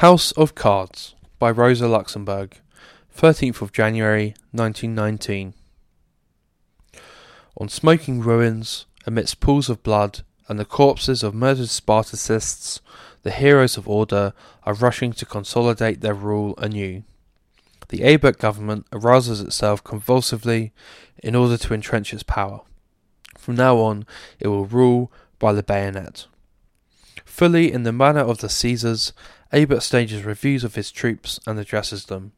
House of Cards by Rosa Luxemburg, 13th of January 1919. On smoking ruins, amidst pools of blood and the corpses of murdered Spartacists, the heroes of order are rushing to consolidate their rule anew. The Ebert government arouses itself convulsively in order to entrench its power. From now on, it will rule by the bayonet. Fully in the manner of the Caesars, Ebert stages reviews of his troops and addresses them.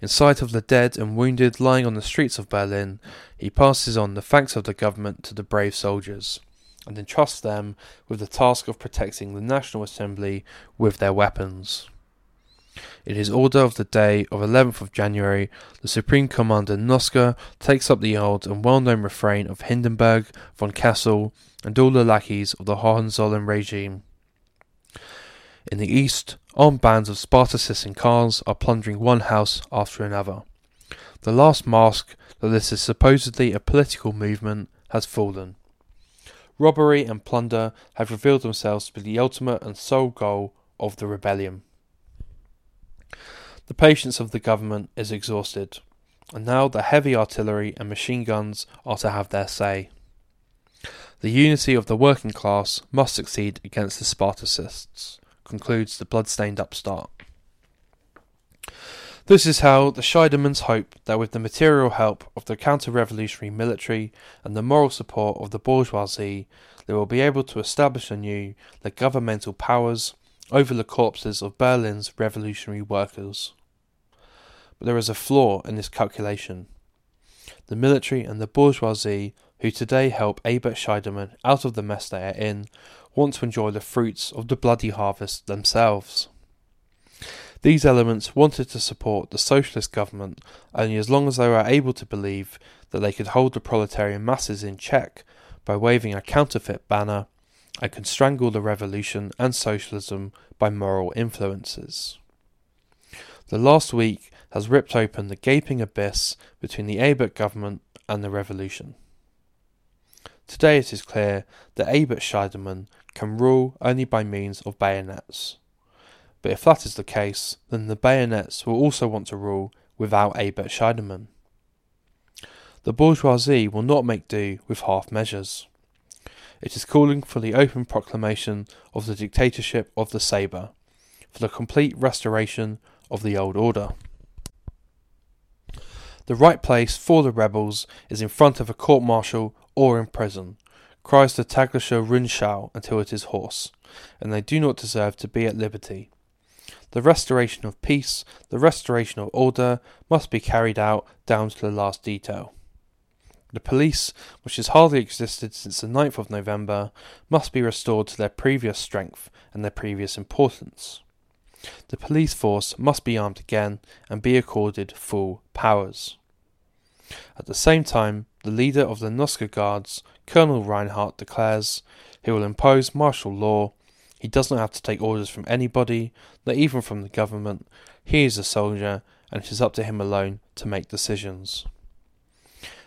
In sight of the dead and wounded lying on the streets of Berlin, he passes on the thanks of the government to the brave soldiers, and entrusts them with the task of protecting the National Assembly with their weapons. In his order of the day of 11th of January, the Supreme Commander Noske takes up the old and well-known refrain of Hindenburg, von Kessel, and all the lackeys of the Hohenzollern regime. In the east, armed bands of Spartacists in cars are plundering one house after another. The last mask that this is supposedly a political movement has fallen. Robbery and plunder have revealed themselves to be the ultimate and sole goal of the rebellion. The patience of the government is exhausted, and now the heavy artillery and machine guns are to have their say. The unity of the working class must succeed against the Spartacists concludes the blood-stained upstart. This is how the Scheidemanns hope that with the material help of the counter-revolutionary military and the moral support of the bourgeoisie, they will be able to establish anew the governmental powers over the corpses of Berlin's revolutionary workers. But there is a flaw in this calculation. The military and the bourgeoisie, who today help Ebert Scheidemann out of the mess they are in, want to enjoy the fruits of the bloody harvest themselves. These elements wanted to support the socialist government only as long as they were able to believe that they could hold the proletarian masses in check by waving a counterfeit banner and could strangle the revolution and socialism by moral influences. The last week has ripped open the gaping abyss between the Ebert government and the revolution. Today it is clear that Ebert Scheidemann can rule only by means of bayonets. But if that is the case, then the bayonets will also want to rule without Ebert Scheidemann. The bourgeoisie will not make do with half measures. It is calling for the open proclamation of the dictatorship of the sabre, for the complete restoration of the old order. The right place for the rebels is in front of a court martial or in prison, cries the Tägliche Rundschau until it is hoarse, and they do not deserve to be at liberty. The restoration of peace, the restoration of order, must be carried out down to the last detail. The police, which has hardly existed since the 9th of November, must be restored to their previous strength and their previous importance. The police force must be armed again and be accorded full powers. At the same time, the leader of the Noske Guards, Colonel Reinhardt, declares he will impose martial law. He does not have to take orders from anybody, not even from the government. He is a soldier, and it is up to him alone to make decisions.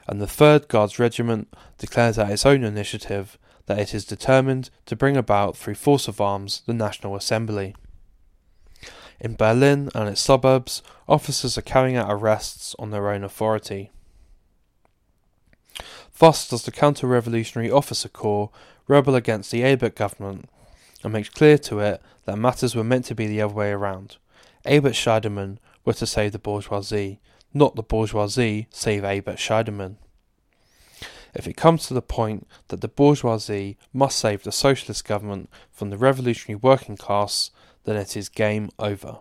And the 3rd Guards Regiment declares at its own initiative that it is determined to bring about through force of arms the National Assembly. In Berlin and its suburbs, officers are carrying out arrests on their own authority. Does the Counter Revolutionary Officer Corps rebel against the Ebert government and makes clear to it that matters were meant to be the other way around. Ebert Scheidemann were to save the bourgeoisie, not the bourgeoisie save Ebert Scheidemann. If it comes to the point that the bourgeoisie must save the socialist government from the revolutionary working class, then it is game over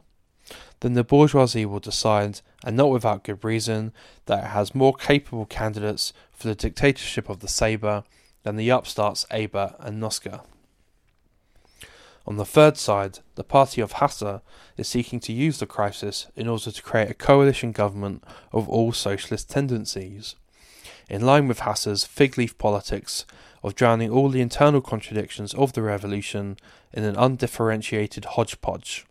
then the bourgeoisie will decide, and not without good reason, that it has more capable candidates for the dictatorship of the sabre than the upstarts Ebert and Noske. On the third side, the party of Haase is seeking to use the crisis in order to create a coalition government of all socialist tendencies, in line with Haase's fig leaf politics of drowning all the internal contradictions of the revolution in an undifferentiated hodgepodge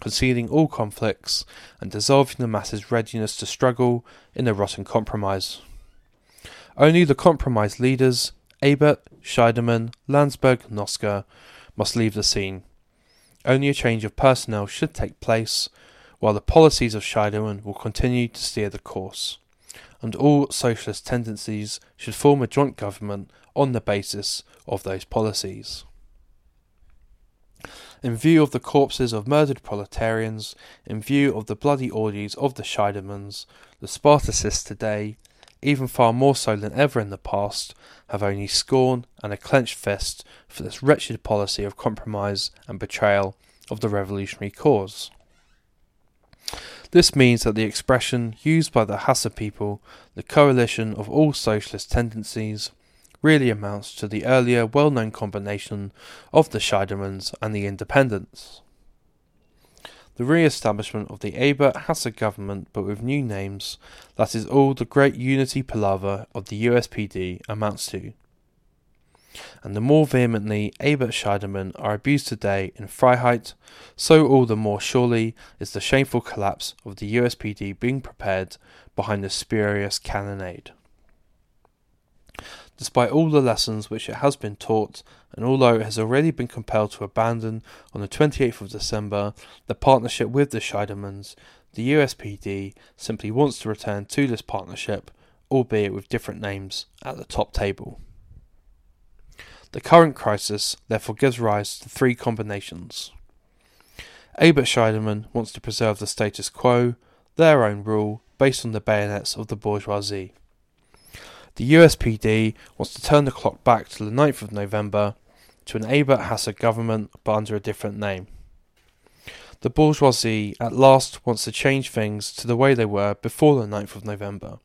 concealing all conflicts and dissolving the masses' readiness to struggle in a rotten compromise. Only the compromise leaders, Ebert, Scheidemann, Landsberg, Noske, must leave the scene, only a change of personnel should take place, while the policies of Scheidemann will continue to steer the course, and all socialist tendencies should form a joint government on the basis of those policies. In view of the corpses of murdered proletarians, in view of the bloody orgies of the Scheidemanns, the Spartacists today, even far more so than ever in the past, have only scorn and a clenched fist for this wretched policy of compromise and betrayal of the revolutionary cause. This means that the expression used by the Haase people, the coalition of all socialist tendencies, really amounts to the earlier well known combination of the Scheidemanns and the Independents. The re establishment of the Ebert Haase government but with new names, that is all the great unity palaver of the USPD amounts to. And the more vehemently Ebert Scheidemann are abused today in Freiheit, so all the more surely is the shameful collapse of the USPD being prepared behind the spurious cannonade despite all the lessons which it has been taught, and although it has already been compelled to abandon on the 28th of December the partnership with the Scheidemanns, the USPD simply wants to return to this partnership, albeit with different names, at the top table. The current crisis therefore gives rise to three combinations. Ebert Scheidemann wants to preserve the status quo, their own rule, based on the bayonets of the bourgeoisie. The USPD wants to turn the clock back to the 9th of November to an Ebert Haase government but under a different name. The bourgeoisie at last wants to change things to the way they were before the 9th of November,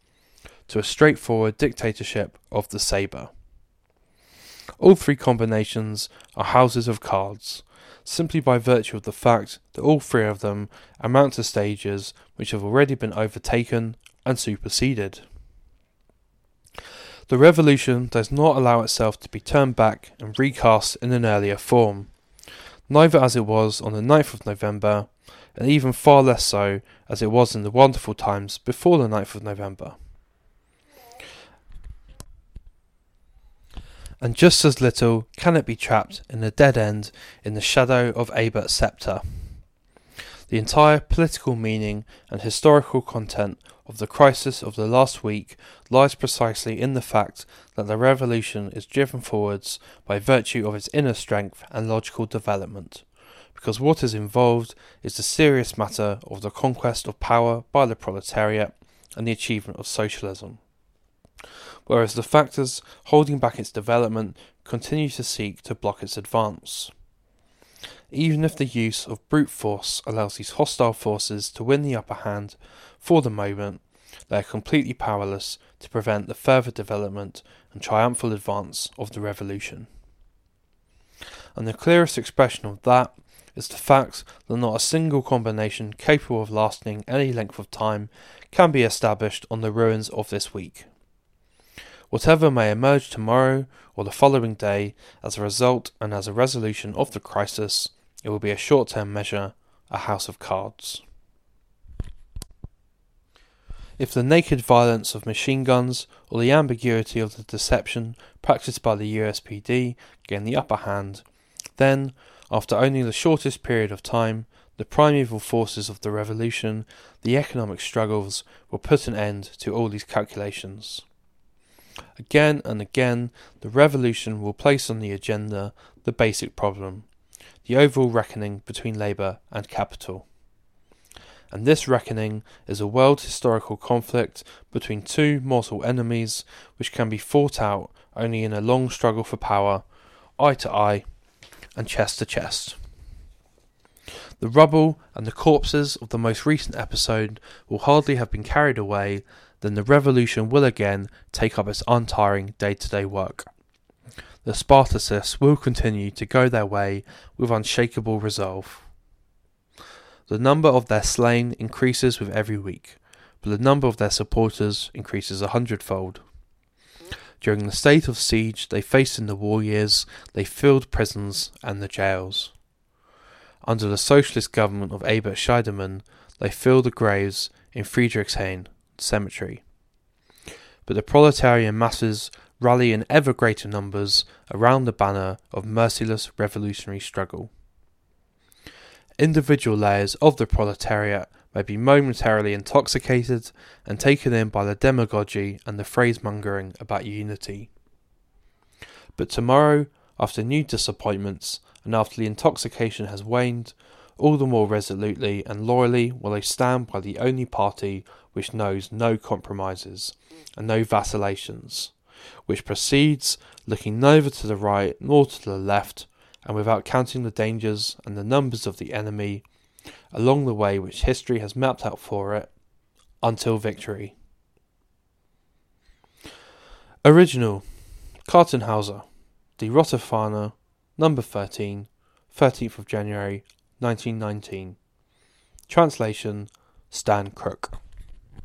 to a straightforward dictatorship of the sabre. All three combinations are houses of cards, simply by virtue of the fact that all three of them amount to stages which have already been overtaken and superseded. The revolution does not allow itself to be turned back and recast in an earlier form, neither as it was on the 9th of November, and even far less so as it was in the wonderful times before the 9th of November. And just as little can it be trapped in a dead end in the shadow of Ebert's sceptre. The entire political meaning and historical content of the crisis of the last week lies precisely in the fact that the revolution is driven forwards by virtue of its inner strength and logical development, because what is involved is the serious matter of the conquest of power by the proletariat and the achievement of socialism. Whereas the factors holding back its development continue to seek to block its advance. Even if the use of brute force allows these hostile forces to win the upper hand for the moment, they are completely powerless to prevent the further development and triumphal advance of the revolution. And the clearest expression of that is the fact that not a single combination capable of lasting any length of time can be established on the ruins of this week. Whatever may emerge tomorrow or the following day as a result and as a resolution of the crisis, it will be a short term measure, a house of cards. If the naked violence of machine guns or the ambiguity of the deception practiced by the USPD gain the upper hand, then, after only the shortest period of time, the primeval forces of the revolution, the economic struggles, will put an end to all these calculations. Again and again, the revolution will place on the agenda the basic problem the overall reckoning between labour and capital. And this reckoning is a world historical conflict between two mortal enemies which can be fought out only in a long struggle for power, eye to eye and chest to chest. The rubble and the corpses of the most recent episode will hardly have been carried away, then the revolution will again take up its untiring day to day work the Spartacists will continue to go their way with unshakable resolve. The number of their slain increases with every week, but the number of their supporters increases a hundredfold. During the state of siege they faced in the war years, they filled prisons and the jails. Under the socialist government of Ebert Scheidemann, they filled the graves in Friedrichshain cemetery. But the proletarian masses rally in ever greater numbers around the banner of merciless revolutionary struggle. individual layers of the proletariat may be momentarily intoxicated and taken in by the demagogy and the phrase-mongering about unity. But tomorrow, after new disappointments, and after the intoxication has waned, all the more resolutely and loyally will they stand by the only party which knows no compromises and no vacillations, which proceeds looking neither to the right nor to the left, and without counting the dangers and the numbers of the enemy, along the way which history has mapped out for it, until victory. Original Kartenhauser, Die Rote number 13, 13th of January 1919. Translation Stan Crook.